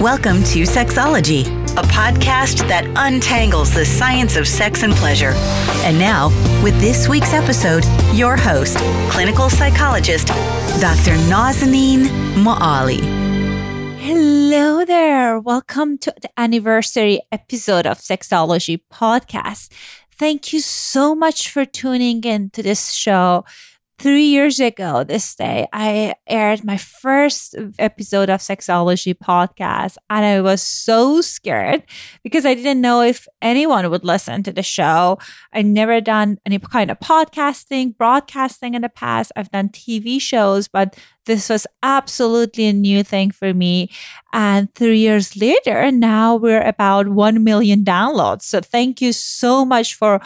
Welcome to Sexology, a podcast that untangles the science of sex and pleasure. And now, with this week's episode, your host, clinical psychologist, Dr. Nazanin Moali. Hello there. Welcome to the anniversary episode of Sexology Podcast. Thank you so much for tuning in to this show three years ago this day, I aired my first episode of Sexology podcast, and I was so scared because I didn't know if anyone would listen to the show. I never done any kind of podcasting, broadcasting in the past. I've done TV shows, but this was absolutely a new thing for me. And three years later, now we're about 1 million downloads. So thank you so much for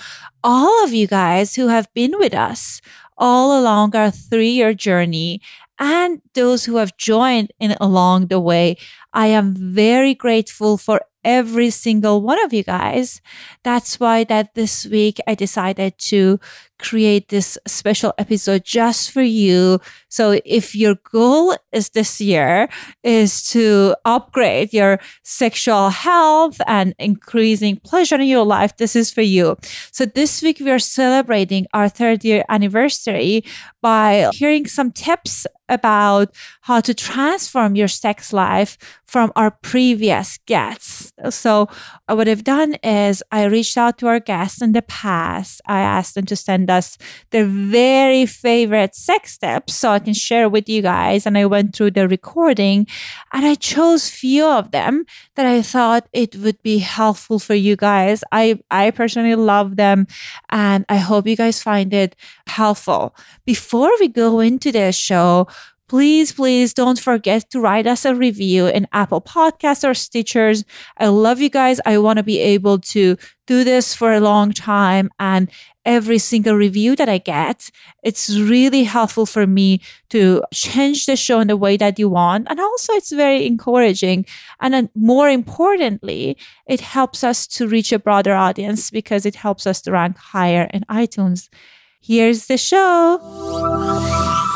all of you guys who have been with us all along our three year journey and those who have joined in along the way. I am very grateful for every single one of you guys. That's why that this week I decided to create this special episode just for you. So if your goal is this year is to upgrade your sexual health and increasing pleasure in your life, this is for you. So this week we are celebrating our third year anniversary by hearing some tips about how to transform your sex life from our previous guests. So what I've done is I reached out to our guests in the past. I asked them to send us their very favorite sex steps so I can share with you guys. And I went through the recording and I chose few of them that I thought it would be helpful for you guys. I, I personally love them and I hope you guys find it helpful. Before we go into the show, please, please don't forget to write us a review in Apple Podcasts or Stitchers. I love you guys. I want to be able to do this for a long time and every single review that I get, it's really helpful for me to change the show in the way that you want. And also it's very encouraging. And then more importantly, it helps us to reach a broader audience because it helps us to rank higher in iTunes. Here's the show.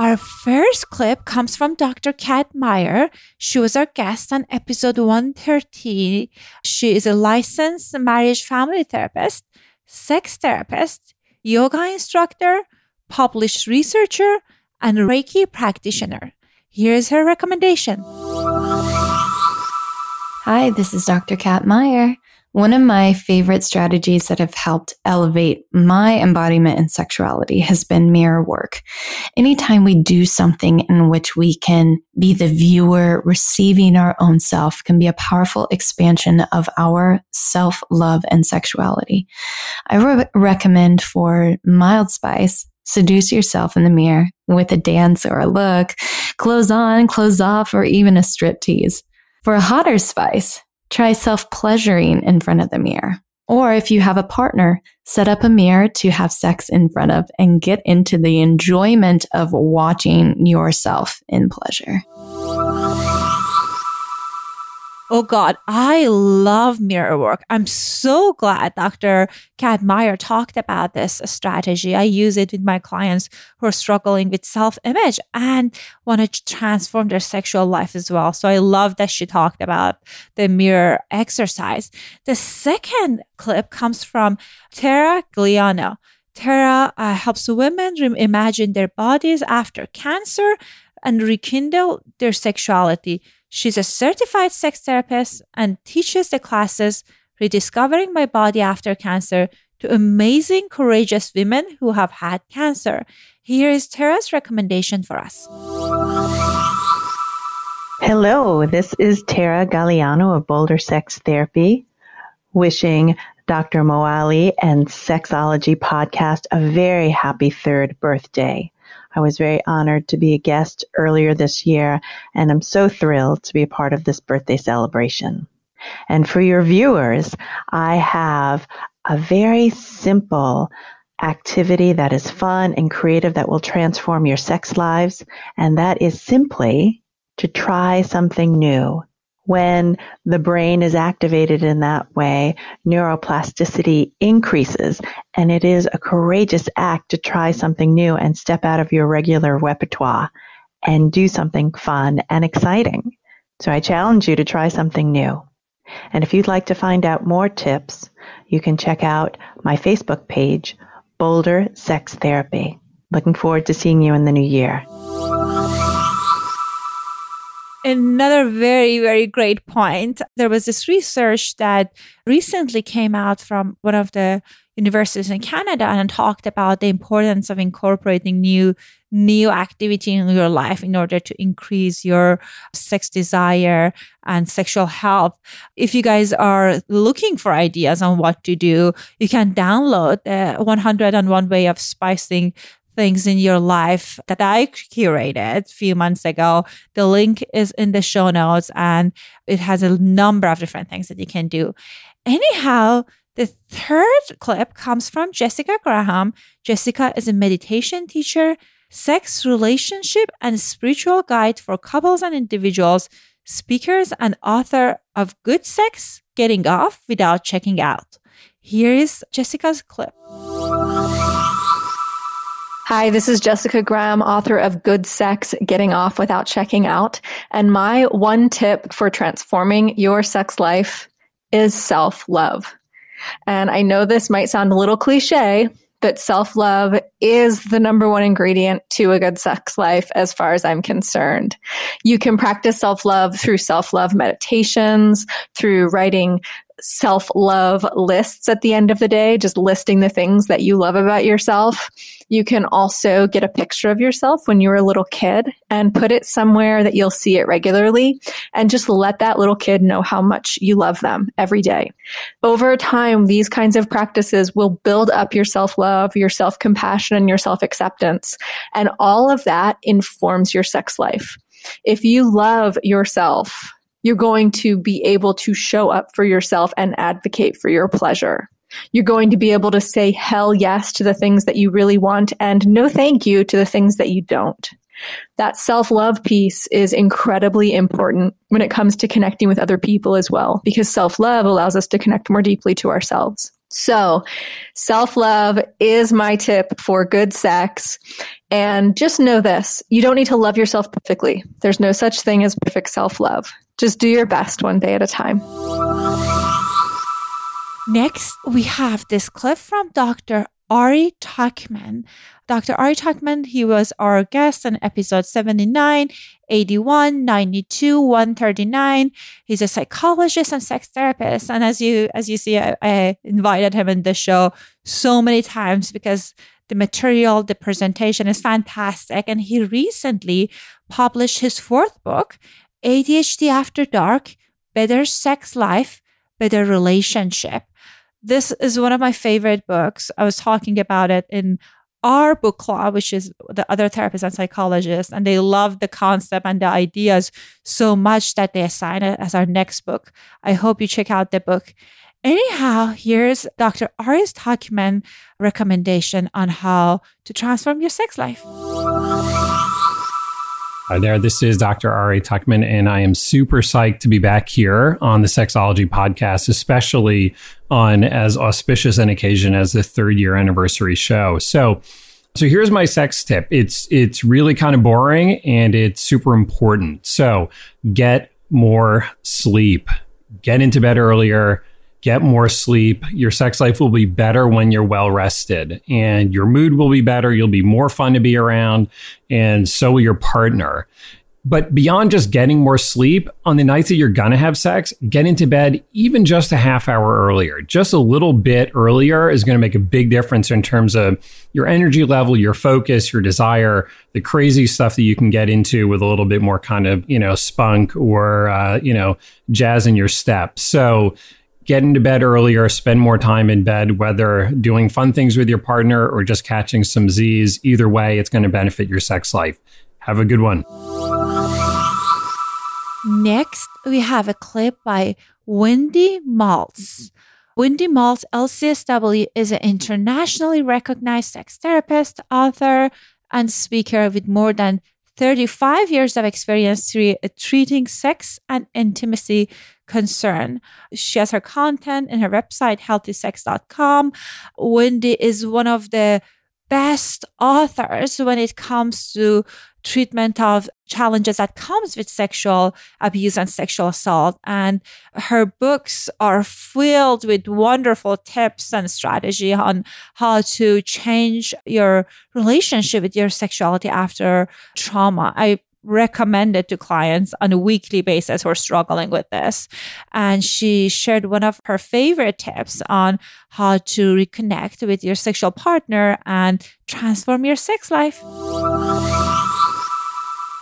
Our first clip comes from Dr. Kat Meyer. She was our guest on episode 113. She is a licensed marriage family therapist, sex therapist, yoga instructor, published researcher, and Reiki practitioner. Here's her recommendation. Hi, this is Dr. Kat Meyer. One of my favorite strategies that have helped elevate my embodiment in sexuality has been mirror work. Anytime we do something in which we can be the viewer receiving our own self can be a powerful expansion of our self love and sexuality. I re- recommend for mild spice, seduce yourself in the mirror with a dance or a look, clothes on, clothes off, or even a strip tease. For a hotter spice, Try self pleasuring in front of the mirror. Or if you have a partner, set up a mirror to have sex in front of and get into the enjoyment of watching yourself in pleasure. Oh God, I love mirror work. I'm so glad Dr. Kat Meyer talked about this strategy. I use it with my clients who are struggling with self image and want to transform their sexual life as well. So I love that she talked about the mirror exercise. The second clip comes from Tara Galeano. Tara uh, helps women reimagine their bodies after cancer and rekindle their sexuality She's a certified sex therapist and teaches the classes Rediscovering My Body After Cancer to amazing, courageous women who have had cancer. Here is Tara's recommendation for us. Hello, this is Tara Galeano of Boulder Sex Therapy, wishing Dr. Moali and Sexology Podcast a very happy third birthday. I was very honored to be a guest earlier this year, and I'm so thrilled to be a part of this birthday celebration. And for your viewers, I have a very simple activity that is fun and creative that will transform your sex lives, and that is simply to try something new when the brain is activated in that way, neuroplasticity increases. And it is a courageous act to try something new and step out of your regular repertoire and do something fun and exciting. So I challenge you to try something new. And if you'd like to find out more tips, you can check out my Facebook page, Boulder Sex Therapy. Looking forward to seeing you in the new year. Another very, very great point. There was this research that recently came out from one of the universities in Canada and talked about the importance of incorporating new new activity in your life in order to increase your sex desire and sexual health. If you guys are looking for ideas on what to do, you can download the 101 way of spicing things in your life that I curated a few months ago. The link is in the show notes and it has a number of different things that you can do. Anyhow, the third clip comes from Jessica Graham. Jessica is a meditation teacher, sex, relationship, and spiritual guide for couples and individuals, speakers, and author of Good Sex Getting Off Without Checking Out. Here is Jessica's clip. Hi, this is Jessica Graham, author of Good Sex Getting Off Without Checking Out. And my one tip for transforming your sex life is self love. And I know this might sound a little cliche, but self love is the number one ingredient to a good sex life as far as I'm concerned. You can practice self love through self love meditations, through writing self love lists at the end of the day, just listing the things that you love about yourself. You can also get a picture of yourself when you were a little kid and put it somewhere that you'll see it regularly and just let that little kid know how much you love them every day. Over time, these kinds of practices will build up your self love, your self compassion, and your self acceptance. And all of that informs your sex life. If you love yourself, you're going to be able to show up for yourself and advocate for your pleasure. You're going to be able to say hell yes to the things that you really want and no thank you to the things that you don't. That self love piece is incredibly important when it comes to connecting with other people as well, because self love allows us to connect more deeply to ourselves. So self love is my tip for good sex. And just know this, you don't need to love yourself perfectly. There's no such thing as perfect self love. Just do your best one day at a time. Next, we have this clip from Dr. Ari Tuckman. Dr. Ari Tuckman, he was our guest on episode 79, 81, 92, 139. He's a psychologist and sex therapist. And as you as you see, I, I invited him in the show so many times because the material, the presentation is fantastic. And he recently published his fourth book, ADHD After Dark, Better Sex Life, Better Relationship. This is one of my favorite books. I was talking about it in our book club, which is the other therapists and psychologists, and they love the concept and the ideas so much that they assign it as our next book. I hope you check out the book. Anyhow, here's Dr. Aris Tuckman recommendation on how to transform your sex life. Hi there. This is Dr. Ari Tuckman, and I am super psyched to be back here on the Sexology podcast, especially on as auspicious an occasion as the third year anniversary show. So, so here's my sex tip. It's it's really kind of boring and it's super important. So, get more sleep. Get into bed earlier get more sleep. Your sex life will be better when you're well rested, and your mood will be better. You'll be more fun to be around, and so will your partner. But beyond just getting more sleep, on the nights that you're gonna have sex, get into bed even just a half hour earlier. Just a little bit earlier is gonna make a big difference in terms of your energy level, your focus, your desire, the crazy stuff that you can get into with a little bit more kind of, you know, spunk or, uh, you know, jazz in your step. So, get into bed earlier, spend more time in bed, whether doing fun things with your partner or just catching some Z's. Either way, it's going to benefit your sex life. Have a good one. Next, we have a clip by Wendy Maltz. Wendy Maltz, LCSW, is an internationally recognized sex therapist, author, and speaker with more than 35 years of experience uh, treating sex and intimacy concern. She has her content in her website, healthysex.com. Wendy is one of the best authors when it comes to treatment of challenges that comes with sexual abuse and sexual assault. And her books are filled with wonderful tips and strategy on how to change your relationship with your sexuality after trauma. I recommend it to clients on a weekly basis who are struggling with this. And she shared one of her favorite tips on how to reconnect with your sexual partner and transform your sex life.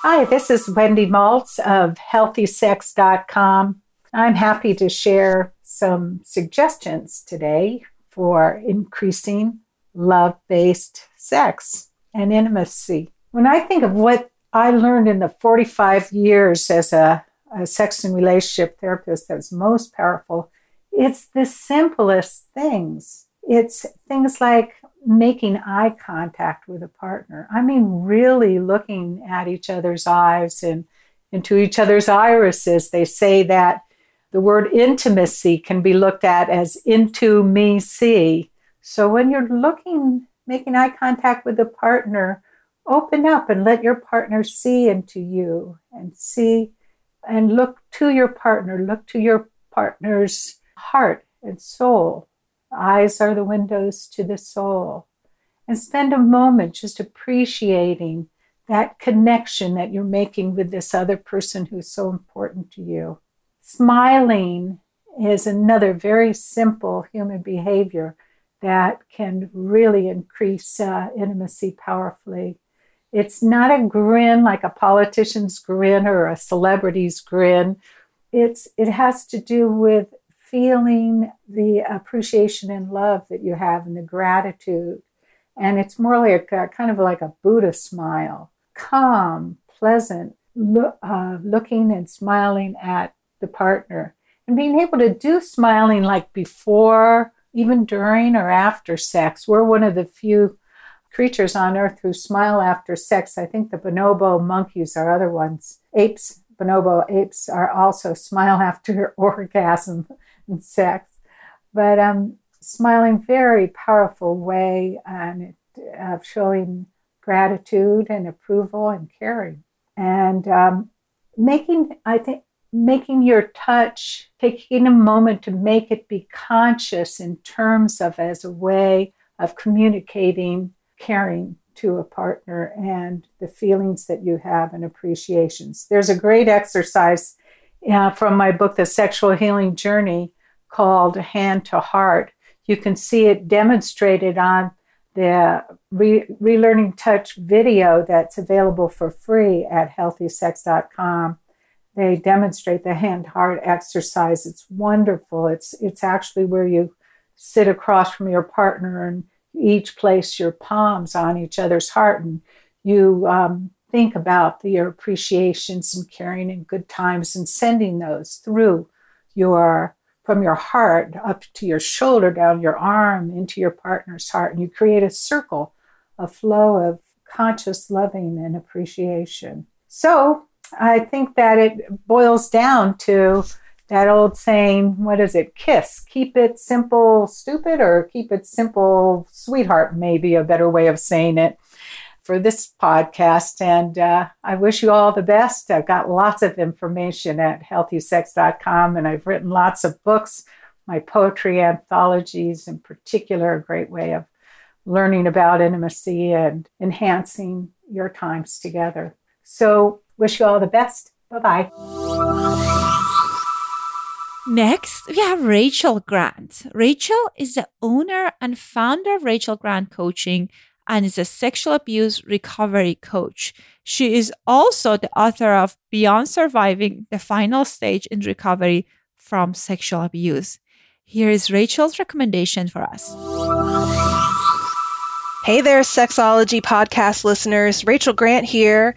Hi, this is Wendy Maltz of healthysex.com. I'm happy to share some suggestions today for increasing love based sex and intimacy. When I think of what I learned in the 45 years as a, a sex and relationship therapist that's most powerful, it's the simplest things. It's things like making eye contact with a partner. I mean, really looking at each other's eyes and into each other's irises. They say that the word intimacy can be looked at as into me see. So when you're looking, making eye contact with a partner, open up and let your partner see into you and see and look to your partner, look to your partner's heart and soul Eyes are the windows to the soul. And spend a moment just appreciating that connection that you're making with this other person who's so important to you. Smiling is another very simple human behavior that can really increase uh, intimacy powerfully. It's not a grin like a politician's grin or a celebrity's grin. It's it has to do with feeling the appreciation and love that you have and the gratitude. And it's more like a, kind of like a Buddha smile, calm, pleasant, uh, looking and smiling at the partner. And being able to do smiling like before, even during or after sex. We're one of the few creatures on earth who smile after sex. I think the bonobo monkeys are other ones. Apes, bonobo apes are also smile after orgasm and sex, but um, smiling very powerful way and of showing gratitude and approval and caring, and um, making I think making your touch taking a moment to make it be conscious in terms of as a way of communicating caring to a partner and the feelings that you have and appreciations. There's a great exercise uh, from my book, The Sexual Healing Journey, called Hand to Heart. You can see it demonstrated on the Re- Relearning Touch video that's available for free at healthysex.com. They demonstrate the hand heart exercise. It's wonderful. It's it's actually where you sit across from your partner and each place your palms on each other's heart and you um, think about the, your appreciations and caring and good times and sending those through your from your heart up to your shoulder, down your arm, into your partner's heart. And you create a circle, a flow of conscious loving and appreciation. So I think that it boils down to that old saying, what is it? Kiss. Keep it simple, stupid, or keep it simple, sweetheart, maybe a better way of saying it for this podcast. And uh, I wish you all the best. I've got lots of information at healthysex.com, and I've written lots of books. My poetry anthologies, in particular, a great way of learning about intimacy and enhancing your times together. So, wish you all the best. Bye bye. Next, we have Rachel Grant. Rachel is the owner and founder of Rachel Grant Coaching and is a sexual abuse recovery coach. She is also the author of Beyond Surviving the Final Stage in Recovery from Sexual Abuse. Here is Rachel's recommendation for us. Hey there, Sexology podcast listeners. Rachel Grant here.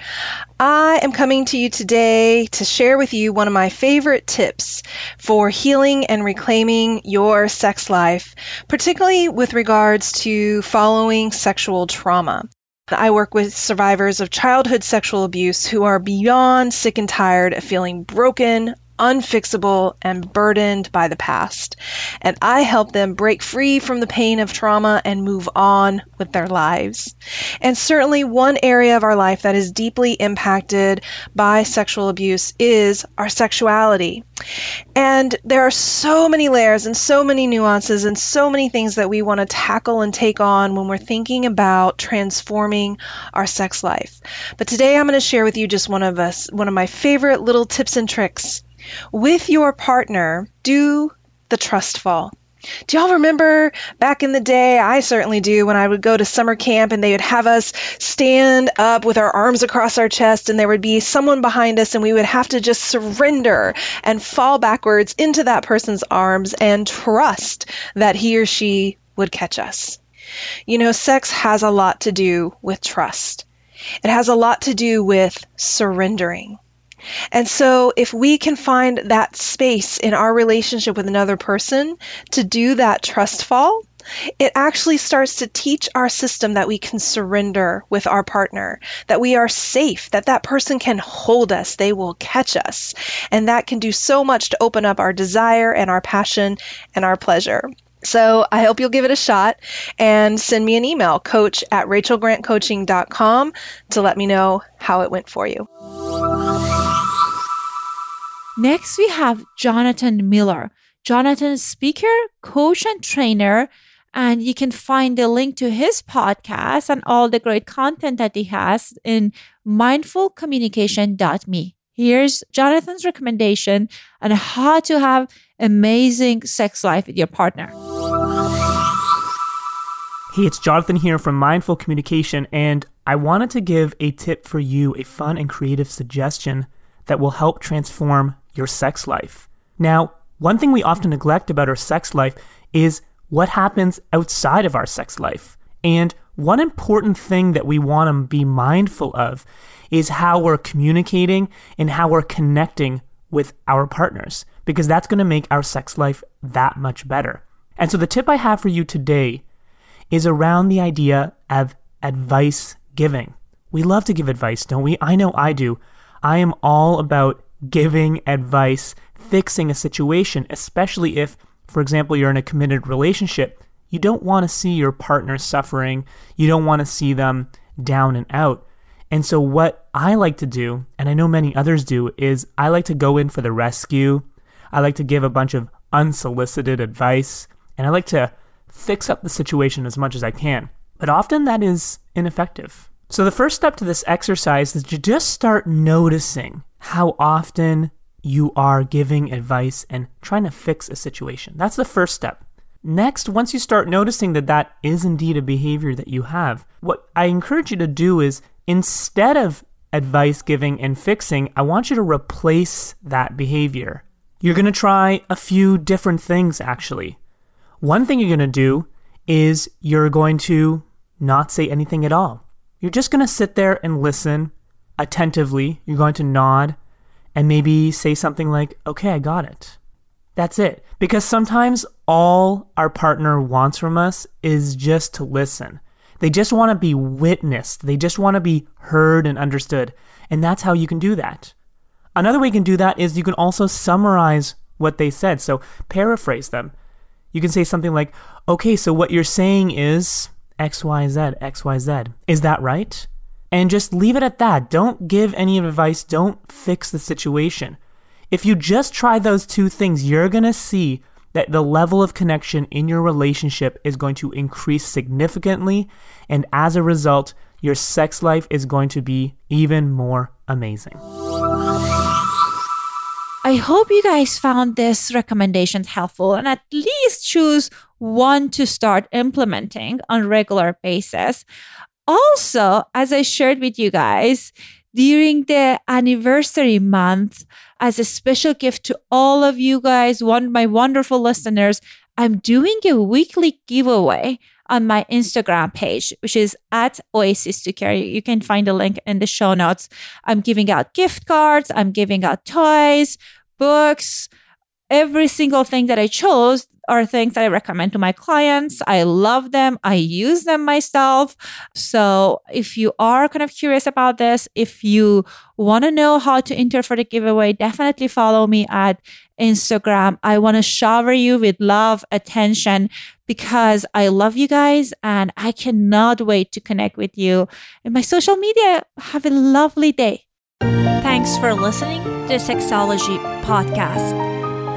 I am coming to you today to share with you one of my favorite tips for healing and reclaiming your sex life, particularly with regards to following sexual trauma. I work with survivors of childhood sexual abuse who are beyond sick and tired of feeling broken, unfixable and burdened by the past. And I help them break free from the pain of trauma and move on with their lives. And certainly, one area of our life that is deeply impacted by sexual abuse is our sexuality. And there are so many layers and so many nuances and so many things that we want to tackle and take on when we're thinking about transforming our sex life. But today I'm going to share with you just one of us, one of my favorite little tips and tricks. With your partner, do the trust fall. Do y'all remember back in the day? I certainly do when I would go to summer camp and they would have us stand up with our arms across our chest and there would be someone behind us and we would have to just surrender and fall backwards into that person's arms and trust that he or she would catch us. You know, sex has a lot to do with trust. It has a lot to do with surrendering. And so, if we can find that space in our relationship with another person to do that trust fall, it actually starts to teach our system that we can surrender with our partner, that we are safe, that that person can hold us, they will catch us. And that can do so much to open up our desire and our passion and our pleasure. So I hope you'll give it a shot and send me an email, coach at rachelgrantcoaching.com to let me know how it went for you. Next, we have Jonathan Miller. Jonathan is speaker, coach, and trainer. And you can find the link to his podcast and all the great content that he has in mindfulcommunication.me. Here's Jonathan's recommendation on how to have amazing sex life with your partner. Hey, it's Jonathan here from Mindful Communication, and I wanted to give a tip for you, a fun and creative suggestion that will help transform your sex life. Now, one thing we often neglect about our sex life is what happens outside of our sex life. And one important thing that we want to be mindful of is how we're communicating and how we're connecting with our partners, because that's going to make our sex life that much better. And so, the tip I have for you today is around the idea of advice giving. We love to give advice, don't we? I know I do. I am all about giving advice, fixing a situation, especially if, for example, you're in a committed relationship. You don't want to see your partner suffering. You don't want to see them down and out. And so, what I like to do, and I know many others do, is I like to go in for the rescue. I like to give a bunch of unsolicited advice, and I like to fix up the situation as much as I can. But often that is ineffective. So, the first step to this exercise is to just start noticing how often you are giving advice and trying to fix a situation. That's the first step. Next, once you start noticing that that is indeed a behavior that you have, what I encourage you to do is instead of advice giving and fixing, I want you to replace that behavior. You're going to try a few different things actually. One thing you're going to do is you're going to not say anything at all. You're just going to sit there and listen attentively. You're going to nod and maybe say something like, okay, I got it. That's it. Because sometimes all our partner wants from us is just to listen. They just want to be witnessed. They just want to be heard and understood. And that's how you can do that. Another way you can do that is you can also summarize what they said. So paraphrase them. You can say something like, okay, so what you're saying is XYZ, XYZ. Is that right? And just leave it at that. Don't give any advice. Don't fix the situation. If you just try those two things, you're going to see that the level of connection in your relationship is going to increase significantly. And as a result, your sex life is going to be even more amazing. I hope you guys found this recommendation helpful and at least choose one to start implementing on regular basis. Also, as I shared with you guys, during the anniversary month, as a special gift to all of you guys, one my wonderful listeners, I'm doing a weekly giveaway on my Instagram page, which is at Oasis to Carry. You can find the link in the show notes. I'm giving out gift cards, I'm giving out toys, books, every single thing that I chose are things that I recommend to my clients. I love them. I use them myself. So if you are kind of curious about this, if you want to know how to enter for the giveaway, definitely follow me at Instagram. I want to shower you with love, attention, because I love you guys and I cannot wait to connect with you in my social media. Have a lovely day. Thanks for listening to Sexology Podcast.